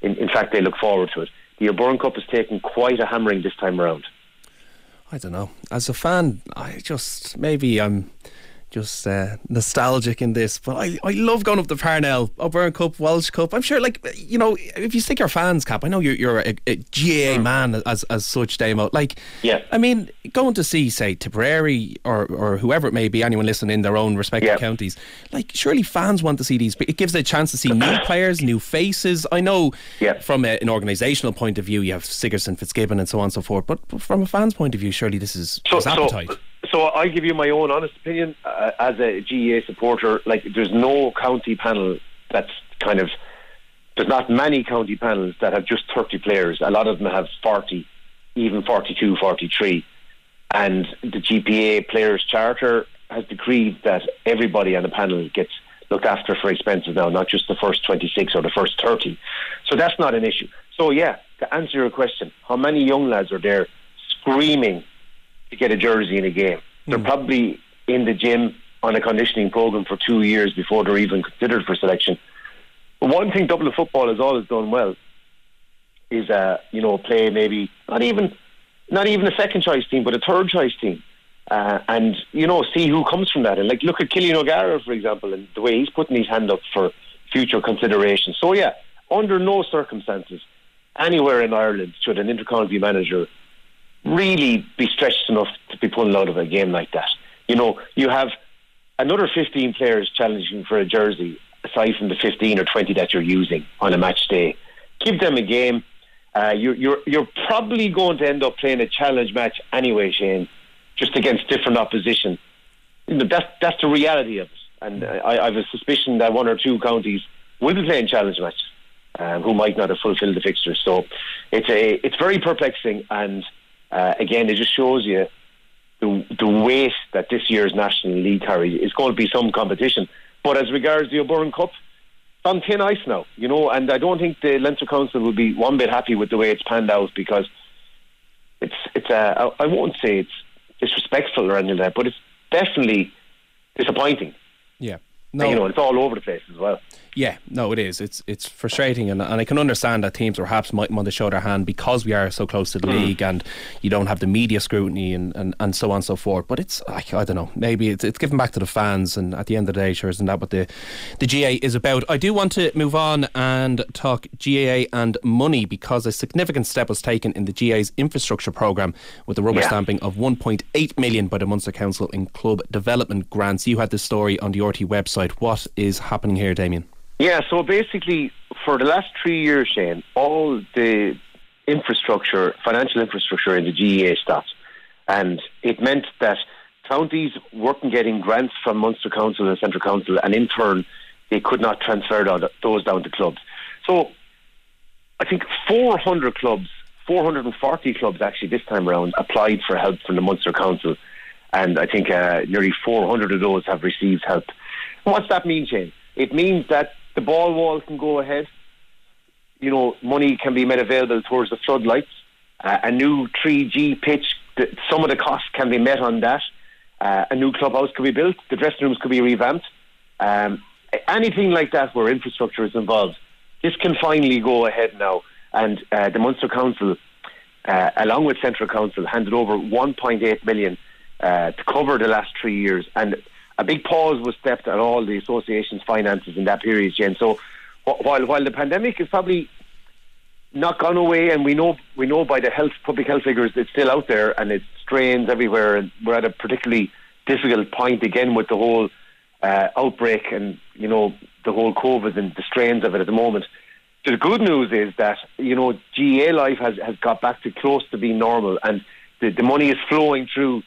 In, in fact, they look forward to it. The O'Byrne Cup is taking quite a hammering this time around. I don't know. As a fan, I just maybe I'm just uh, nostalgic in this, but I, I love going up to Parnell, O'Byrne Cup, Walsh Cup. I'm sure, like you know, if you stick your fans cap, I know you're you're a, a GAA mm. man as as such, Damo. Like, yeah, I mean, going to see say Tipperary or or whoever it may be, anyone listening in their own respective yeah. counties, like surely fans want to see these. But it gives a chance to see new players, new faces. I know yeah. from a, an organisational point of view, you have Sigerson, Fitzgibbon, and so on and so forth. But from a fan's point of view, surely this is so, appetite. So, so I'll give you my own honest opinion uh, as a GAA supporter. Like, there's no county panel that's kind of there's not many county panels that have just 30 players. A lot of them have 40, even 42, 43. And the GPA Players Charter has decreed that everybody on the panel gets looked after for expenses now, not just the first 26 or the first 30. So that's not an issue. So, yeah, to answer your question, how many young lads are there screaming to get a jersey in a game. They're mm. probably in the gym on a conditioning program for two years before they're even considered for selection. But one thing Dublin football has always done well is, uh, you know, play maybe not even not even a second choice team, but a third choice team. Uh, and you know, see who comes from that. And like, look at Killian O'Gara, for example, and the way he's putting his hand up for future consideration. So yeah, under no circumstances, anywhere in Ireland should an intercounty manager really be stretched enough to be pulled out of a game like that. You know, you have another 15 players challenging for a jersey aside from the 15 or 20 that you're using on a match day. Give them a game. Uh, you're, you're, you're probably going to end up playing a challenge match anyway, Shane, just against different opposition. You know, that's, that's the reality of it. And I, I have a suspicion that one or two counties will be playing challenge matches um, who might not have fulfilled the fixtures. So it's, a, it's very perplexing and uh, again, it just shows you the, the weight that this year's National League carries. It's going to be some competition. But as regards the O'Byrne Cup, it's on thin ice now, you know, and I don't think the Leinster Council will be one bit happy with the way it's panned out because it's, it's uh, I won't say it's disrespectful or anything like that, but it's definitely disappointing. Yeah. No. And, you know, it's all over the place as well. Yeah, no, it is. It's it's frustrating, and, and I can understand that teams perhaps might want to show their hand because we are so close to the mm. league, and you don't have the media scrutiny and, and, and so on and so forth. But it's like I don't know, maybe it's it's given back to the fans, and at the end of the day, sure, isn't that what the the GAA is about? I do want to move on and talk GAA and money because a significant step was taken in the GA's infrastructure programme with the rubber yeah. stamping of 1.8 million by the Munster Council in club development grants. You had this story on the RTE website. What is happening here, Damien? Yeah, so basically, for the last three years, Shane, all the infrastructure, financial infrastructure in the GAA stopped. And it meant that counties weren't getting grants from Munster Council and Central Council, and in turn, they could not transfer those down to clubs. So I think 400 clubs, 440 clubs actually this time around applied for help from the Munster Council. And I think uh, nearly 400 of those have received help. what's that mean, Shane? It means that the ball wall can go ahead. You know, money can be made available towards the floodlights. Uh, a new 3G pitch, some of the costs can be met on that. Uh, a new clubhouse could be built. The dressing rooms could be revamped. Um, anything like that where infrastructure is involved, this can finally go ahead now. And uh, the Munster Council, uh, along with Central Council, handed over 1.8 million uh, to cover the last three years. And a big pause was stepped on all the association's finances in that period, Jen. So while while the pandemic is probably not gone away, and we know we know by the health public health figures it's still out there, and it strains everywhere, and we're at a particularly difficult point again with the whole uh, outbreak and you know the whole COVID and the strains of it at the moment. The good news is that you know GA life has, has got back to close to being normal, and the, the money is flowing through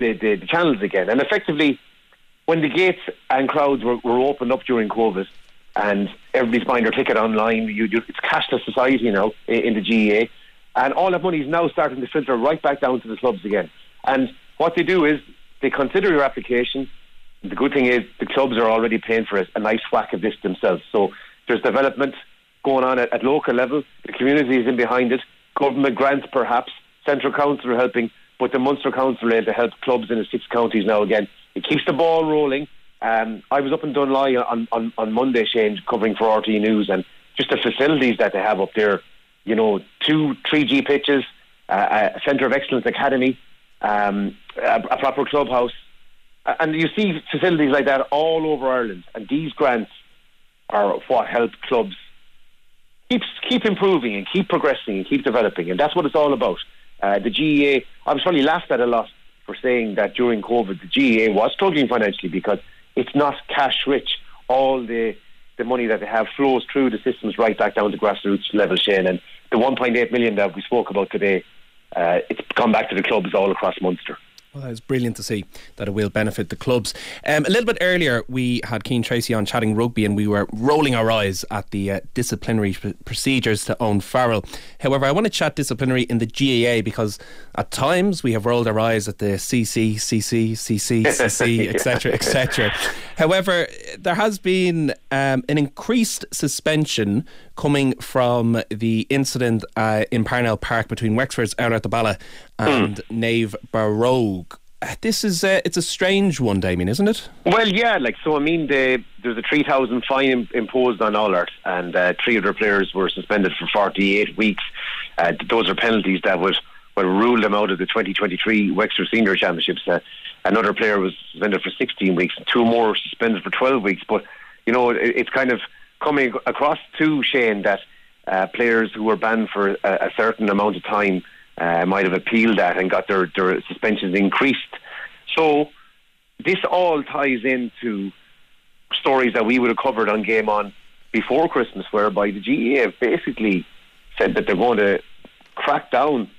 the, the, the channels again. And effectively, when the gates and crowds were, were opened up during COVID, and everybody's buying their ticket online, you, you, it's cashless society now in, in the GA, and all that money is now starting to filter right back down to the clubs again. And what they do is they consider your application. The good thing is the clubs are already paying for a nice whack of this themselves. So there's development going on at, at local level. The community is in behind it. Government grants, perhaps. Central Council are helping, but the Munster Council are able to help clubs in the six counties now again. It keeps the ball rolling. Um, I was up in Dunloy on, on, on Monday, Shane, covering for RTE News, and just the facilities that they have up there. You know, two 3G pitches, uh, a centre of excellence academy, um, a, a proper clubhouse, and you see facilities like that all over Ireland. And these grants are what help clubs keep keep improving and keep progressing and keep developing, and that's what it's all about. Uh, the GAA, I was probably laughed at a lot for saying that during COVID the GAA was struggling financially because it's not cash rich. All the the money that they have flows through the systems right back down to grassroots level, Shane. And the 1.8 million that we spoke about today, uh, it's gone back to the clubs all across Munster. Well, it's brilliant to see that it will benefit the clubs. Um, a little bit earlier, we had Cian Tracy on chatting rugby, and we were rolling our eyes at the uh, disciplinary p- procedures to Owen Farrell. However, I want to chat disciplinary in the GAA because at times we have rolled our eyes at the CC, CC, CC, CC, etc., etc. However, there has been um, an increased suspension coming from the incident uh, in Parnell Park between Wexford's Oulart-the-Ballagh and mm. Naomh Barróg. This is uh, it's a strange one, Damien, isn't it? Well, yeah. Like so, I mean, the, there's a three thousand fine imposed on Oulart, and uh, three other players were suspended for forty eight weeks. Uh, those are penalties that would well rule them out of the 2023 Wexford Senior Championships. Uh, another player was suspended for 16 weeks, and two more suspended for 12 weeks. But you know, it, it's kind of coming across to Shane that uh, players who were banned for a, a certain amount of time uh, might have appealed that and got their, their suspensions increased. So this all ties into stories that we would have covered on Game On before Christmas, whereby the GAA basically said that they're going to crack down.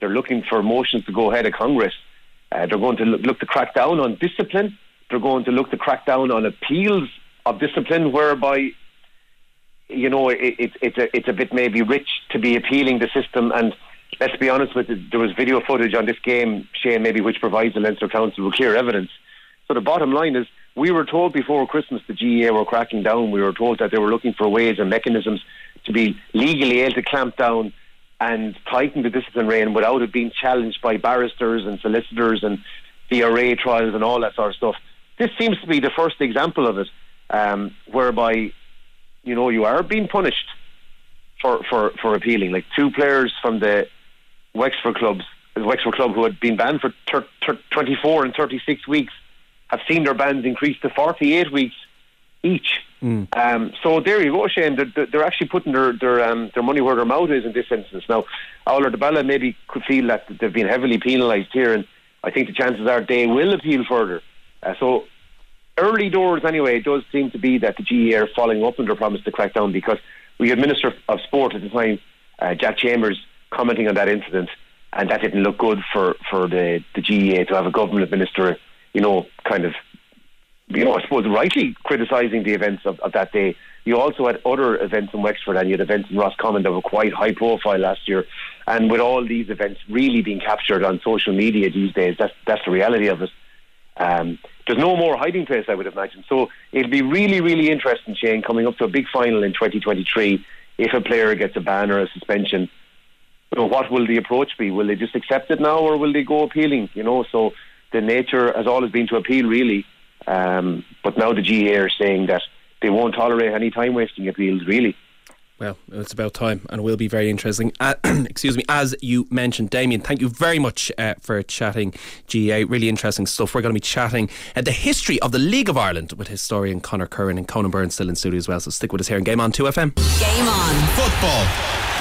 They're looking for motions to go ahead of Congress. Uh, they're going to look, look to crack down on discipline. They're going to look to crack down on appeals of discipline, whereby you know it, it, it's a it's a bit maybe rich to be appealing the system and let's be honest with it, there was video footage on this game, Shane, maybe which provides the Leinster Council with clear evidence. So the bottom line is, we were told before Christmas the GAA were cracking down. We were told that they were looking for ways and mechanisms to be legally able to clamp down and tighten the discipline rein without it being challenged by barristers and solicitors and DRA trials and all that sort of stuff. This seems to be the first example of it, um, whereby you know you are being punished for, for, for appealing. Like two players from the Wexford clubs, the Wexford club who had been banned for ter- ter- 24 and 36 weeks, have seen their bans increase to 48 weeks each. Mm. Um, so there you go, Shane. They're, they're actually putting their their, um, their money where their mouth is in this instance. Now, Oulart-the-Ballagh maybe could feel that they've been heavily penalised here, and I think the chances are they will appeal further. Uh, so early doors, anyway, it does seem to be that the GE are following up on their promise to crack down because we had Minister of Sport at the time, uh, Jack Chambers, commenting on that incident, and that didn't look good for, for the, the GAA to have a government minister, you know, kind of, you know, I suppose rightly criticising the events of, of that day. You also had other events in Wexford and you had events in Roscommon that were quite high profile last year. And with all these events really being captured on social media these days, that's, that's the reality of it. Um, there's no more hiding place, I would imagine. So it'll be really, really interesting, Shane, coming up to a big final in 2023. If a player gets a ban or a suspension, you know, what will the approach be? Will they just accept it now, or will they go appealing? You know, so the nature has always been to appeal, really. Um, but now the GA are saying that they won't tolerate any time wasting appeals, really. Well, it's about time and will be very interesting. Uh, excuse me, as you mentioned, Damien, thank you very much uh, for chatting GA. Really interesting stuff. We're going to be chatting uh, the history of the League of Ireland with historian Conor Curran and Conan Byrne still in studio as well. So stick with us here in Game On 2FM. Game on. Football.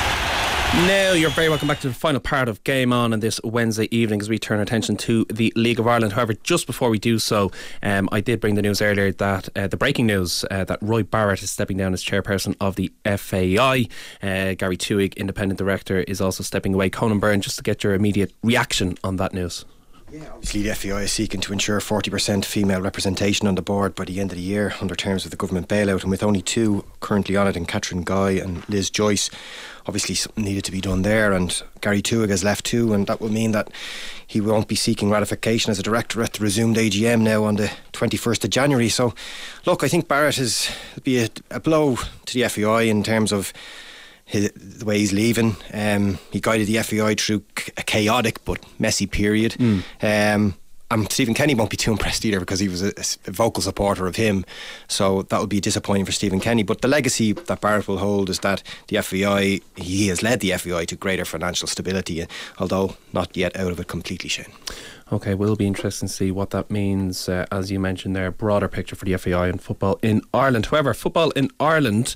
Now, you're very welcome back to the final part of Game On on this Wednesday evening as we turn our attention to the League of Ireland. However, just before we do so, um, I did bring the news earlier that uh, the breaking news uh, that Roy Barrett is stepping down as chairperson of the FAI. Uh, Gary Twohig, independent director, is also stepping away. Conan Byrne, just to get your immediate reaction on that news. Yeah, obviously the FAI is seeking to ensure 40% female representation on the board by the end of the year under terms of the government bailout and with only two currently on it, and Catherine Guy and Liz Joyce, obviously something needed to be done there and Gary Twohig has left too and that will mean that he won't be seeking ratification as a director at the resumed AGM now on the 21st of January. So look, I think Barrett is be a, a blow to the FAI in terms of his, the way he's leaving. Um, he guided the FAI through a chaotic but messy period. Mm. Um, and Stephen Kenny won't be too impressed either because he was a, a, vocal supporter of him. So that would be disappointing for Stephen Kenny. But the legacy that Barrett will hold is that the FAI, he has led the FAI to greater financial stability, although not yet out of it completely, Shane. Okay, will be interesting to see what that means, uh, as you mentioned there, broader picture for the FAI and football in Ireland. However, football in Ireland,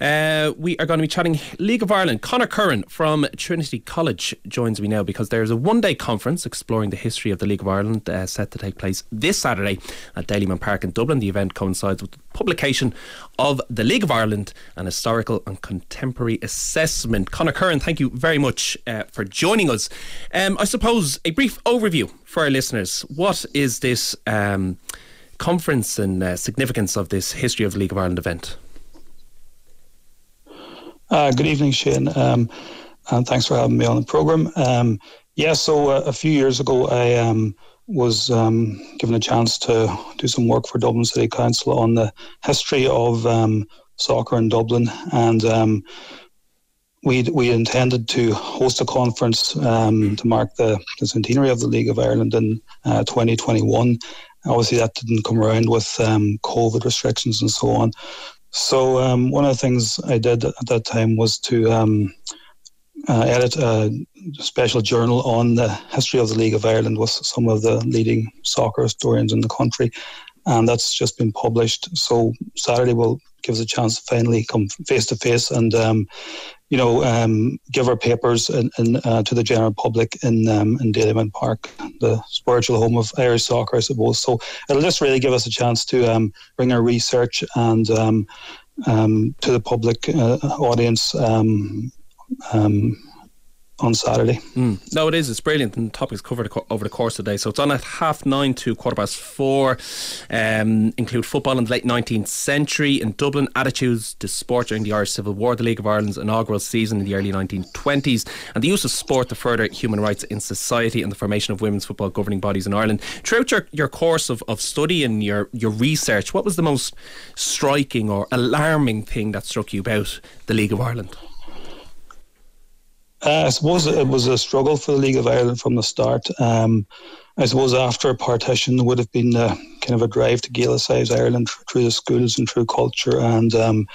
uh, we are going to be chatting League of Ireland. Conor Curran from Trinity College joins me now because there's a one day conference exploring the history of the League of Ireland uh, set to take place this Saturday at Dalymount Park in Dublin. The event coincides with the publication of the League of Ireland, an historical and contemporary assessment. Conor Curran, thank you very much uh, for joining us. Um, I suppose a brief overview for our listeners, what is this um, conference and uh, significance of this History of the League of Ireland event? Uh, good evening, Shane, um, and thanks for having me on the programme. Um, yeah, so uh, a few years ago, I um, was um, given a chance to do some work for Dublin City Council on the history of um, soccer in Dublin, and we we intended to host a conference um, to mark the, the, centenary of the League of Ireland in uh, 2021. Obviously, that didn't come around with um, COVID restrictions and so on. So um, one of the things I did at that time was to um, uh, edit a special journal on the history of the League of Ireland with some of the leading soccer historians in the country and that's just been published. So Saturday will give us a chance to finally come face to face and um, you know um, give our papers in, in, uh, to the general public in um, in Dalymount Park, the spiritual home of Irish soccer, I suppose. So it'll just really give us a chance to um, bring our research and um, um, to the public uh, audience. Um, um, on Saturday. Mm. No, it is. It's brilliant, and the topics covered over the course of the day. So it's on at half nine to quarter past four. Um, include football in the late 19th century in Dublin, attitudes to sport during the Irish Civil War, the League of Ireland's inaugural season in the early 1920s, and the use of sport to further human rights in society and the formation of women's football governing bodies in Ireland. Throughout your, your course of, of study and your, your research, what was the most striking or alarming thing that struck you about the League of Ireland? Uh, I suppose it was a struggle for the League of Ireland from the start. Um, I suppose after partition there would have been a, kind of a drive to Gaelicise Ireland through the schools and through culture and um,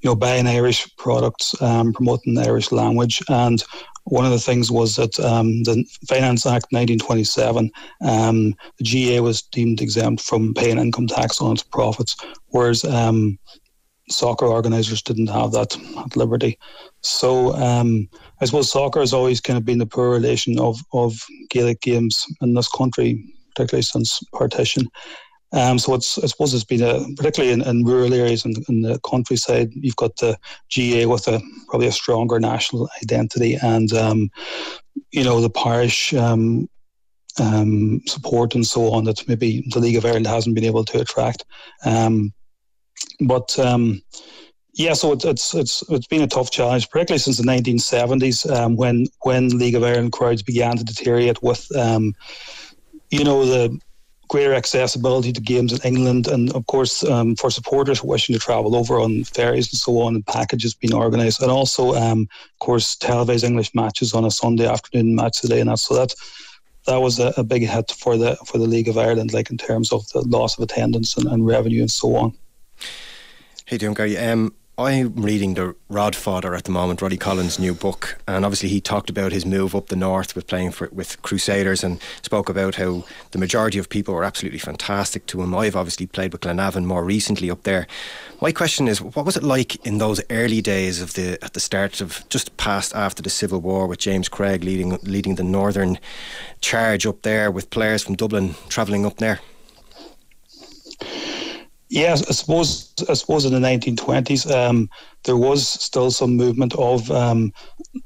you know buying Irish products, um, promoting the Irish language. And one of the things was that um, the Finance Act 1927, um, the GA was deemed exempt from paying income tax on its profits, whereas um, soccer organisers didn't have that at liberty. So um, I suppose soccer has always kind of been the poor relation of, of Gaelic games in this country, particularly since partition. Um, so it's, I suppose it's been a, particularly in, in rural areas and in, in, the countryside, you've got the GA with a probably a stronger national identity and, um, you know, the parish um, um support and so on that maybe the League of Ireland hasn't been able to attract. But um, yeah, so it's it's it's it's been a tough challenge, particularly since the 1970s, um, when when League of Ireland crowds began to deteriorate with, um, you know, the greater accessibility to games in England, and of course um, for supporters wishing to travel over on ferries and so on, and packages being organised, and also, um, of course, televised English matches on a Sunday afternoon match today, and that so that that was a, a, big hit for the for the League of Ireland, like in terms of the loss of attendance and, and revenue and so on. Hey, Gary? Um, I'm reading the Rodfather at the moment, Roddy Collins' new book, and obviously he talked about his move up the north with playing for with Crusaders, and spoke about how the majority of people were absolutely fantastic to him. I've obviously played with Glenavon more recently up there. My question is, what was it like in those early days of the at the start of just past after the Civil War with James Craig leading leading the northern charge up there with players from Dublin travelling up there? Yes, I suppose. I suppose in the 1920s, um, there was still some movement of um,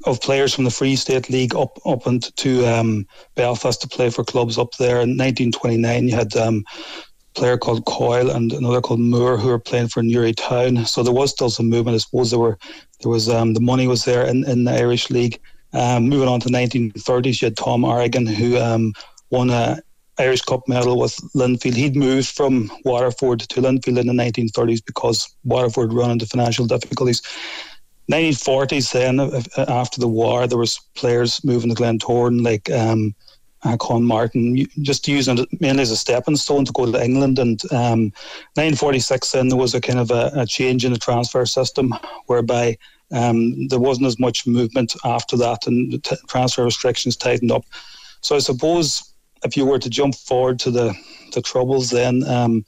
of players from the Free State League up up into um, Belfast to play for clubs up there. In 1929, you had um, a player called Coyle and another called Moore who were playing for Newry Town. So there was still some movement. I suppose there were there was um, the money was there in, in the Irish League. Um, moving on to 1930s, you had Tom Arrigan who won a Irish Cup medal with Linfield. He'd moved from Waterford to Linfield in the 1930s because Waterford run into financial difficulties. 1940s, then after the war, there was players moving to Glentoran like um, Con Martin, just using it mainly as a stepping stone to go to England. And um, 1946, then there was a kind of a, a change in the transfer system whereby um, there wasn't as much movement after that, and the t- transfer restrictions tightened up. So I suppose if you were to jump forward to the, the troubles, then um,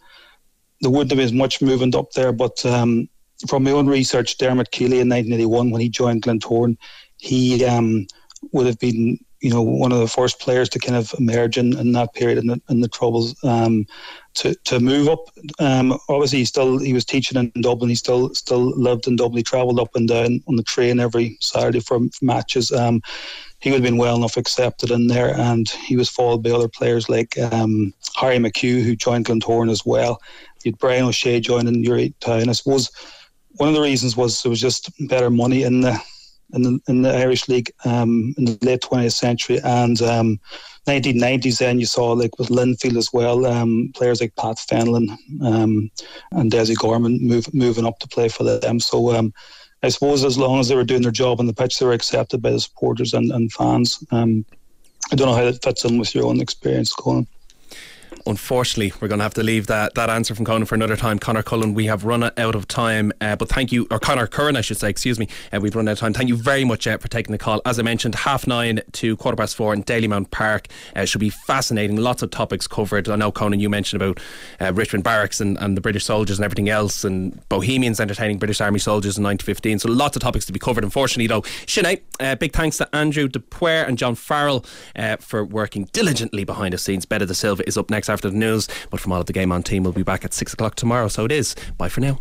there wouldn't have been much movement up there. But um, from my own research, Dermot Keely in 1981, when he joined Glentoran, he um, would have been you know one of the first players to kind of emerge in, in that period in the, in the troubles um, to to move up. Um, obviously, he still he was teaching in Dublin. He still still lived in Dublin. He travelled up and down on the train every Saturday for, for matches. Um, he would have been well enough accepted in there, and he was followed by other players like um, Harry McHugh, who joined Glentoran as well. You had Brian O'Shea joining Newry Town. I suppose one of the reasons was there was just better money in the in the, in the Irish League um, in the late 20th century and um, 1990s. Then you saw like with Linfield as well, um, players like Pat Fenlon um, and Desi Gorman move, moving up to play for them. So um, I suppose as long as they were doing their job on the pitch, they were accepted by the supporters and, and fans. Um, I don't know how that fits in with your own experience, Colin unfortunately, we're going to have to leave that, that answer from Conan for another time. Conor Cullen, we have run out of time, uh, but thank you, or Conor Curran, I should say, excuse me, uh, we've run out of time. Thank you very much uh, for taking the call. As I mentioned, half nine to quarter past four in Dalymount Park uh, should be fascinating. Lots of topics covered. I know, Conan, you mentioned about uh, Richmond Barracks and, and the British soldiers and everything else, and Bohemians entertaining British Army soldiers in 1915. So lots of topics to be covered. Unfortunately, though, Sinead, uh, big thanks to Andrew Dupuer and John Farrell for working diligently behind the scenes. Beta da Silva is up after the news. But from all of the Game On team, we'll be back at six o'clock tomorrow. So it is. Bye for now.